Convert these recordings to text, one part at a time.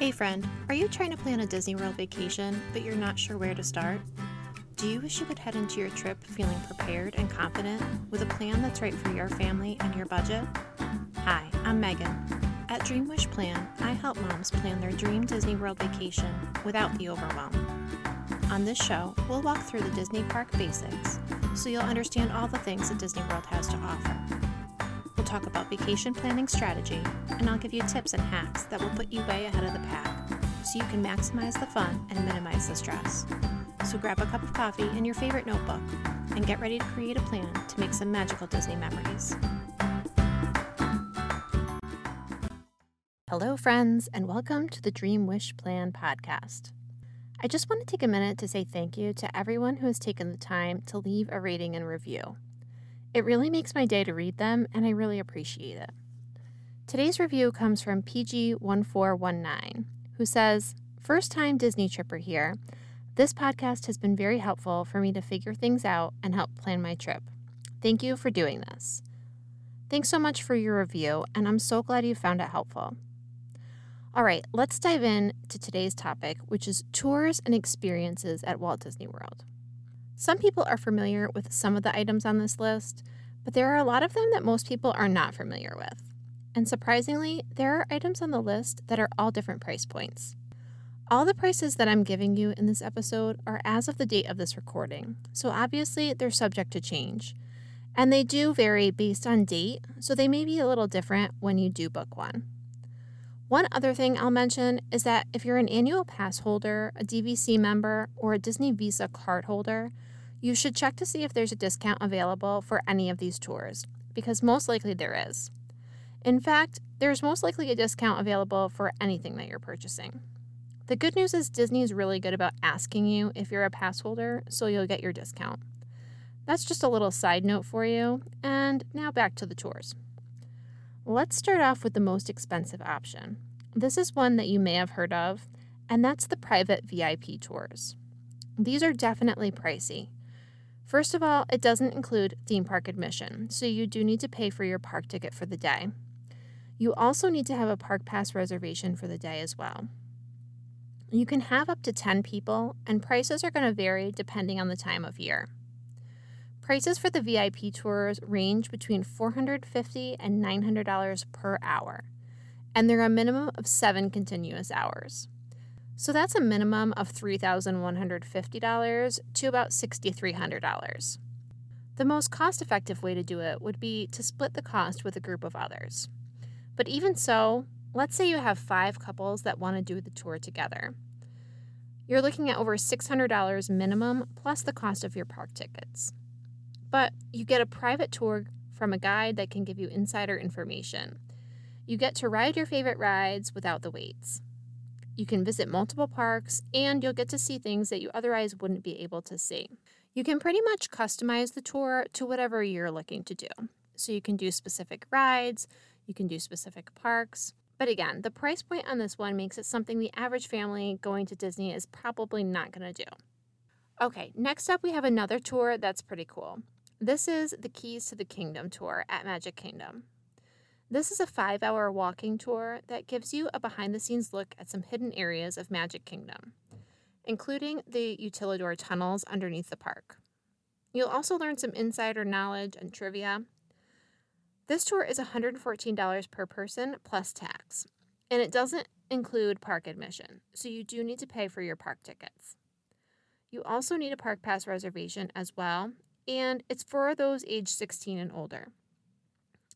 Hey friend, are you trying to plan a Disney World vacation, but you're not sure where to start? Do you wish you could head into your trip feeling prepared and confident with a plan that's right for your family and your budget? Hi, I'm Megan. At Dream Wish Plan, I help moms plan their dream Disney World vacation without the overwhelm. On this show, we'll walk through the Disney park basics so you'll understand all the things that Disney World has to offer. Talk about vacation planning strategy, and I'll give you tips and hacks that will put you way ahead of the pack so you can maximize the fun and minimize the stress. So grab a cup of coffee and your favorite notebook and get ready to create a plan to make some magical Disney memories. Hello, friends, and welcome to the Dream Wish Plan podcast. I just want to take a minute to say thank you to everyone who has taken the time to leave a rating and review. It really makes my day to read them, and I really appreciate it. Today's review comes from PG1419, who says, First time Disney tripper here. This podcast has been very helpful for me to figure things out and help plan my trip. Thank you for doing this. Thanks so much for your review, and I'm so glad you found it helpful. All right, let's dive in to today's topic, which is tours and experiences at Walt Disney World. Some people are familiar with some of the items on this list, but there are a lot of them that most people are not familiar with. And surprisingly, there are items on the list that are all different price points. All the prices that I'm giving you in this episode are as of the date of this recording, so obviously they're subject to change. And they do vary based on date, so they may be a little different when you do book one. One other thing I'll mention is that if you're an annual pass holder, a DVC member, or a Disney Visa card holder, you should check to see if there's a discount available for any of these tours, because most likely there is. In fact, there's most likely a discount available for anything that you're purchasing. The good news is Disney is really good about asking you if you're a pass holder, so you'll get your discount. That's just a little side note for you, and now back to the tours. Let's start off with the most expensive option. This is one that you may have heard of, and that's the private VIP tours. These are definitely pricey. First of all, it doesn't include theme park admission, so you do need to pay for your park ticket for the day. You also need to have a park pass reservation for the day as well. You can have up to 10 people, and prices are going to vary depending on the time of year. Prices for the VIP tours range between 450 and $900 per hour, and they're a minimum of seven continuous hours. So that's a minimum of $3,150 to about $6,300. The most cost effective way to do it would be to split the cost with a group of others. But even so, let's say you have five couples that want to do the tour together. You're looking at over $600 minimum plus the cost of your park tickets. But you get a private tour from a guide that can give you insider information. You get to ride your favorite rides without the waits. You can visit multiple parks, and you'll get to see things that you otherwise wouldn't be able to see. You can pretty much customize the tour to whatever you're looking to do. So you can do specific rides, you can do specific parks. But again, the price point on this one makes it something the average family going to Disney is probably not going to do. Okay, next up we have another tour that's pretty cool. This is the Keys to the Kingdom tour at Magic Kingdom. This is a five hour walking tour that gives you a behind the scenes look at some hidden areas of Magic Kingdom, including the Utilidor tunnels underneath the park. You'll also learn some insider knowledge and trivia. This tour is $114 per person plus tax, and it doesn't include park admission, so you do need to pay for your park tickets. You also need a park pass reservation as well, and it's for those age 16 and older.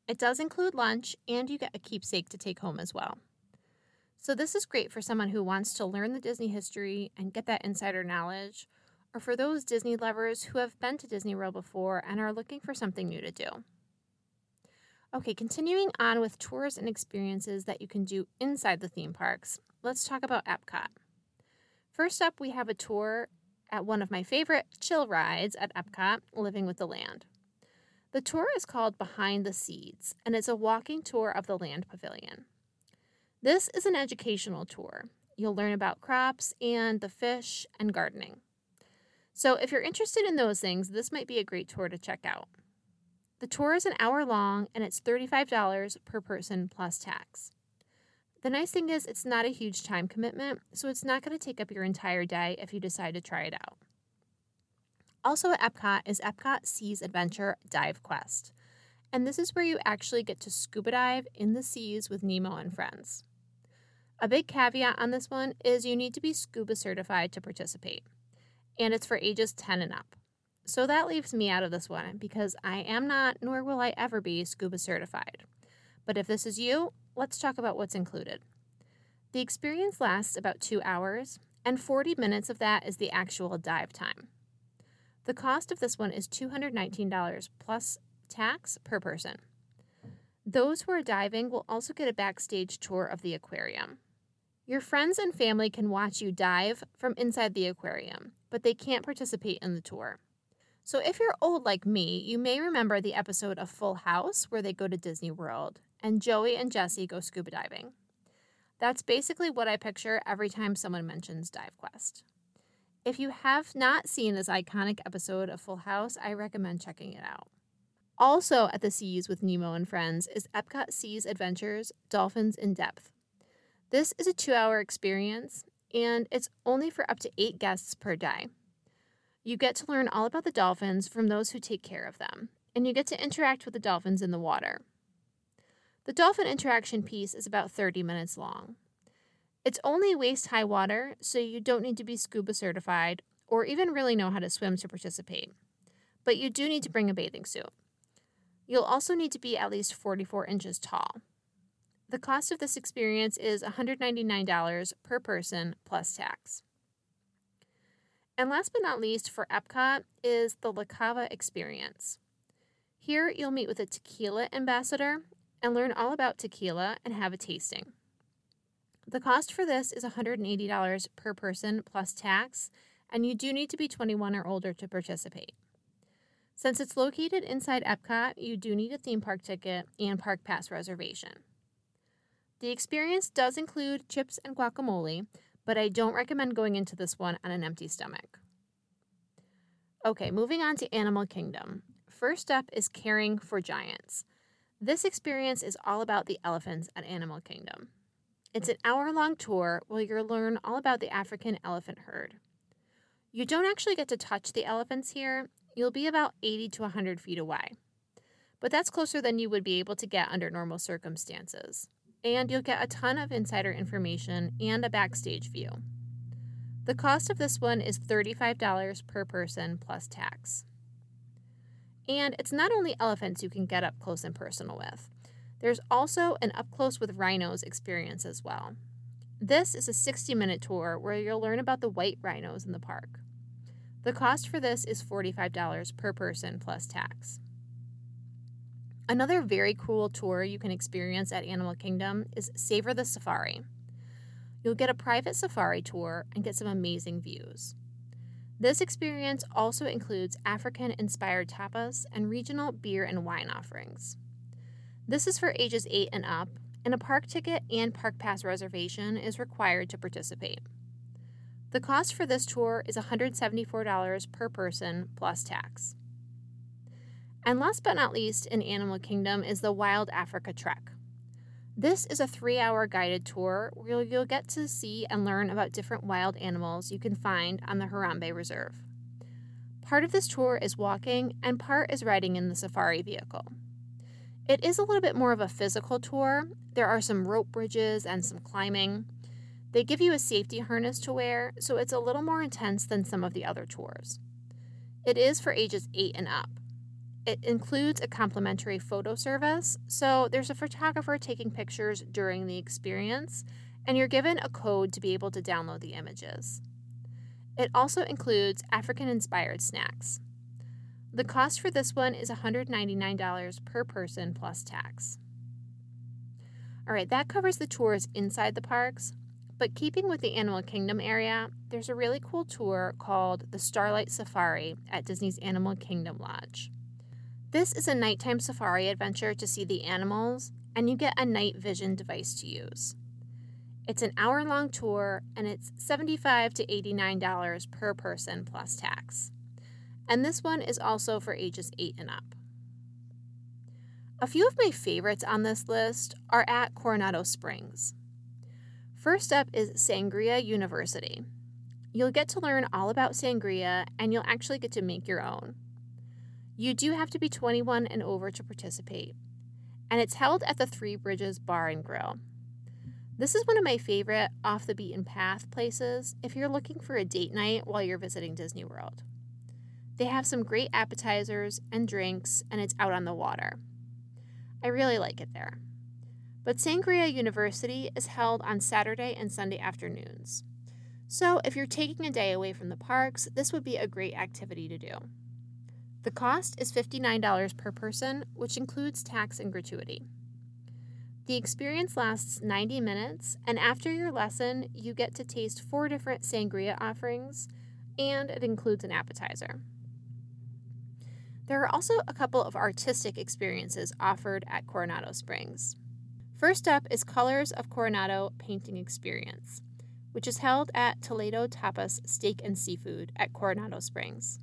It does include lunch, and you get a keepsake to take home as well. So, this is great for someone who wants to learn the Disney history and get that insider knowledge, or for those Disney lovers who have been to Disney World before and are looking for something new to do. Okay, continuing on with tours and experiences that you can do inside the theme parks, let's talk about Epcot. First up, we have a tour at one of my favorite chill rides at Epcot, Living with the Land. The tour is called Behind the Seeds, and it's a walking tour of the Land Pavilion. This is an educational tour. You'll learn about crops and the fish and gardening. So, if you're interested in those things, this might be a great tour to check out. The tour is an hour long and it's $35 per person plus tax. The nice thing is, it's not a huge time commitment, so it's not going to take up your entire day if you decide to try it out. Also at Epcot is Epcot Seas Adventure Dive Quest. And this is where you actually get to scuba dive in the seas with Nemo and friends. A big caveat on this one is you need to be scuba certified to participate, and it's for ages 10 and up. So that leaves me out of this one because I am not, nor will I ever be, scuba certified. But if this is you, let's talk about what's included. The experience lasts about two hours, and 40 minutes of that is the actual dive time. The cost of this one is $219 plus tax per person. Those who are diving will also get a backstage tour of the aquarium. Your friends and family can watch you dive from inside the aquarium, but they can't participate in the tour. So, if you're old like me, you may remember the episode of Full House where they go to Disney World and Joey and Jesse go scuba diving. That's basically what I picture every time someone mentions Dive Quest. If you have not seen this iconic episode of Full House, I recommend checking it out. Also at the Seas with Nemo and Friends is Epcot Seas Adventures Dolphins in Depth. This is a two hour experience, and it's only for up to eight guests per day. You get to learn all about the dolphins from those who take care of them, and you get to interact with the dolphins in the water. The dolphin interaction piece is about 30 minutes long. It's only waist high water, so you don't need to be scuba certified or even really know how to swim to participate. But you do need to bring a bathing suit. You'll also need to be at least 44 inches tall. The cost of this experience is $199 per person plus tax. And last but not least, for Epcot, is the La Cava experience. Here, you'll meet with a tequila ambassador and learn all about tequila and have a tasting. The cost for this is $180 per person plus tax, and you do need to be 21 or older to participate. Since it's located inside Epcot, you do need a theme park ticket and park pass reservation. The experience does include chips and guacamole, but I don't recommend going into this one on an empty stomach. Okay, moving on to Animal Kingdom. First up is Caring for Giants. This experience is all about the elephants at Animal Kingdom. It's an hour long tour where you'll learn all about the African elephant herd. You don't actually get to touch the elephants here, you'll be about 80 to 100 feet away. But that's closer than you would be able to get under normal circumstances. And you'll get a ton of insider information and a backstage view. The cost of this one is $35 per person plus tax. And it's not only elephants you can get up close and personal with. There's also an up close with rhinos experience as well. This is a 60 minute tour where you'll learn about the white rhinos in the park. The cost for this is $45 per person plus tax. Another very cool tour you can experience at Animal Kingdom is Savor the Safari. You'll get a private safari tour and get some amazing views. This experience also includes African inspired tapas and regional beer and wine offerings. This is for ages 8 and up, and a park ticket and park pass reservation is required to participate. The cost for this tour is $174 per person plus tax. And last but not least in Animal Kingdom is the Wild Africa Trek. This is a three hour guided tour where you'll get to see and learn about different wild animals you can find on the Harambe Reserve. Part of this tour is walking, and part is riding in the safari vehicle. It is a little bit more of a physical tour. There are some rope bridges and some climbing. They give you a safety harness to wear, so it's a little more intense than some of the other tours. It is for ages 8 and up. It includes a complimentary photo service, so there's a photographer taking pictures during the experience, and you're given a code to be able to download the images. It also includes African inspired snacks. The cost for this one is $199 per person plus tax. All right, that covers the tours inside the parks. But keeping with the Animal Kingdom area, there's a really cool tour called the Starlight Safari at Disney's Animal Kingdom Lodge. This is a nighttime safari adventure to see the animals, and you get a night vision device to use. It's an hour long tour, and it's 75 to $89 per person plus tax and this one is also for ages 8 and up. A few of my favorites on this list are at Coronado Springs. First up is Sangria University. You'll get to learn all about sangria and you'll actually get to make your own. You do have to be 21 and over to participate, and it's held at the Three Bridges Bar and Grill. This is one of my favorite off the beaten path places if you're looking for a date night while you're visiting Disney World. They have some great appetizers and drinks, and it's out on the water. I really like it there. But Sangria University is held on Saturday and Sunday afternoons. So if you're taking a day away from the parks, this would be a great activity to do. The cost is $59 per person, which includes tax and gratuity. The experience lasts 90 minutes, and after your lesson, you get to taste four different sangria offerings, and it includes an appetizer. There are also a couple of artistic experiences offered at Coronado Springs. First up is Colors of Coronado Painting Experience, which is held at Toledo Tapas Steak and Seafood at Coronado Springs.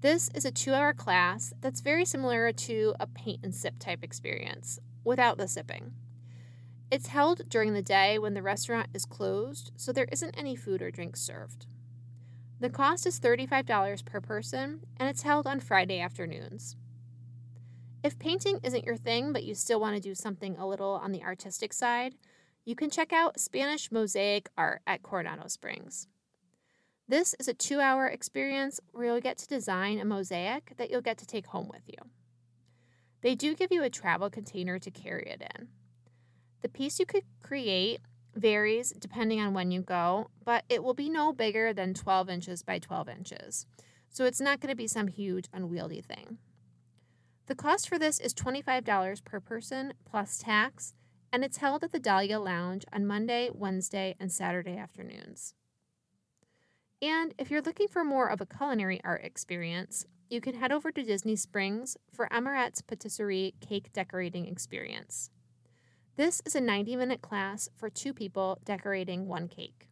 This is a two hour class that's very similar to a paint and sip type experience, without the sipping. It's held during the day when the restaurant is closed, so there isn't any food or drinks served. The cost is $35 per person, and it's held on Friday afternoons. If painting isn't your thing, but you still want to do something a little on the artistic side, you can check out Spanish mosaic art at Coronado Springs. This is a two hour experience where you'll get to design a mosaic that you'll get to take home with you. They do give you a travel container to carry it in. The piece you could create varies depending on when you go, but it will be no bigger than 12 inches by 12 inches. So it's not going to be some huge unwieldy thing. The cost for this is $25 per person plus tax, and it's held at the Dahlia Lounge on Monday, Wednesday, and Saturday afternoons. And if you're looking for more of a culinary art experience, you can head over to Disney Springs for Amorette's Patisserie Cake Decorating Experience. This is a 90 minute class for two people decorating one cake.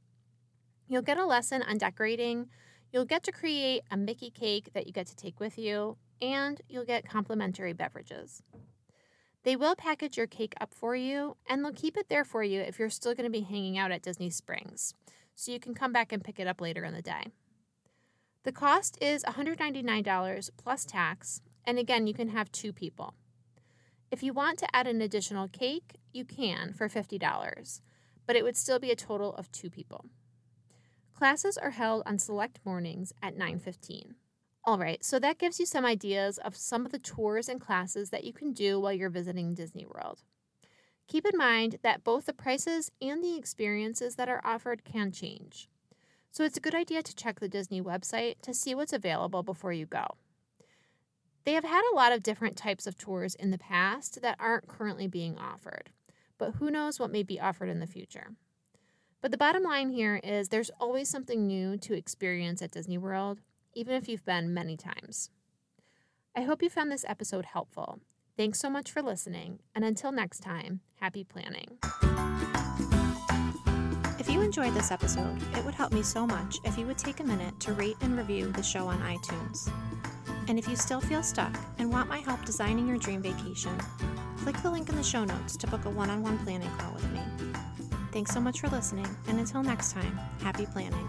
You'll get a lesson on decorating, you'll get to create a Mickey cake that you get to take with you, and you'll get complimentary beverages. They will package your cake up for you, and they'll keep it there for you if you're still going to be hanging out at Disney Springs, so you can come back and pick it up later in the day. The cost is $199 plus tax, and again, you can have two people. If you want to add an additional cake, you can for $50, but it would still be a total of two people. Classes are held on select mornings at 9:15. All right, so that gives you some ideas of some of the tours and classes that you can do while you're visiting Disney World. Keep in mind that both the prices and the experiences that are offered can change so it's a good idea to check the Disney website to see what's available before you go. They have had a lot of different types of tours in the past that aren't currently being offered, but who knows what may be offered in the future. But the bottom line here is there's always something new to experience at Disney World, even if you've been many times. I hope you found this episode helpful. Thanks so much for listening, and until next time, happy planning. If you enjoyed this episode, it would help me so much if you would take a minute to rate and review the show on iTunes. And if you still feel stuck and want my help designing your dream vacation, click the link in the show notes to book a one on one planning call with me. Thanks so much for listening, and until next time, happy planning.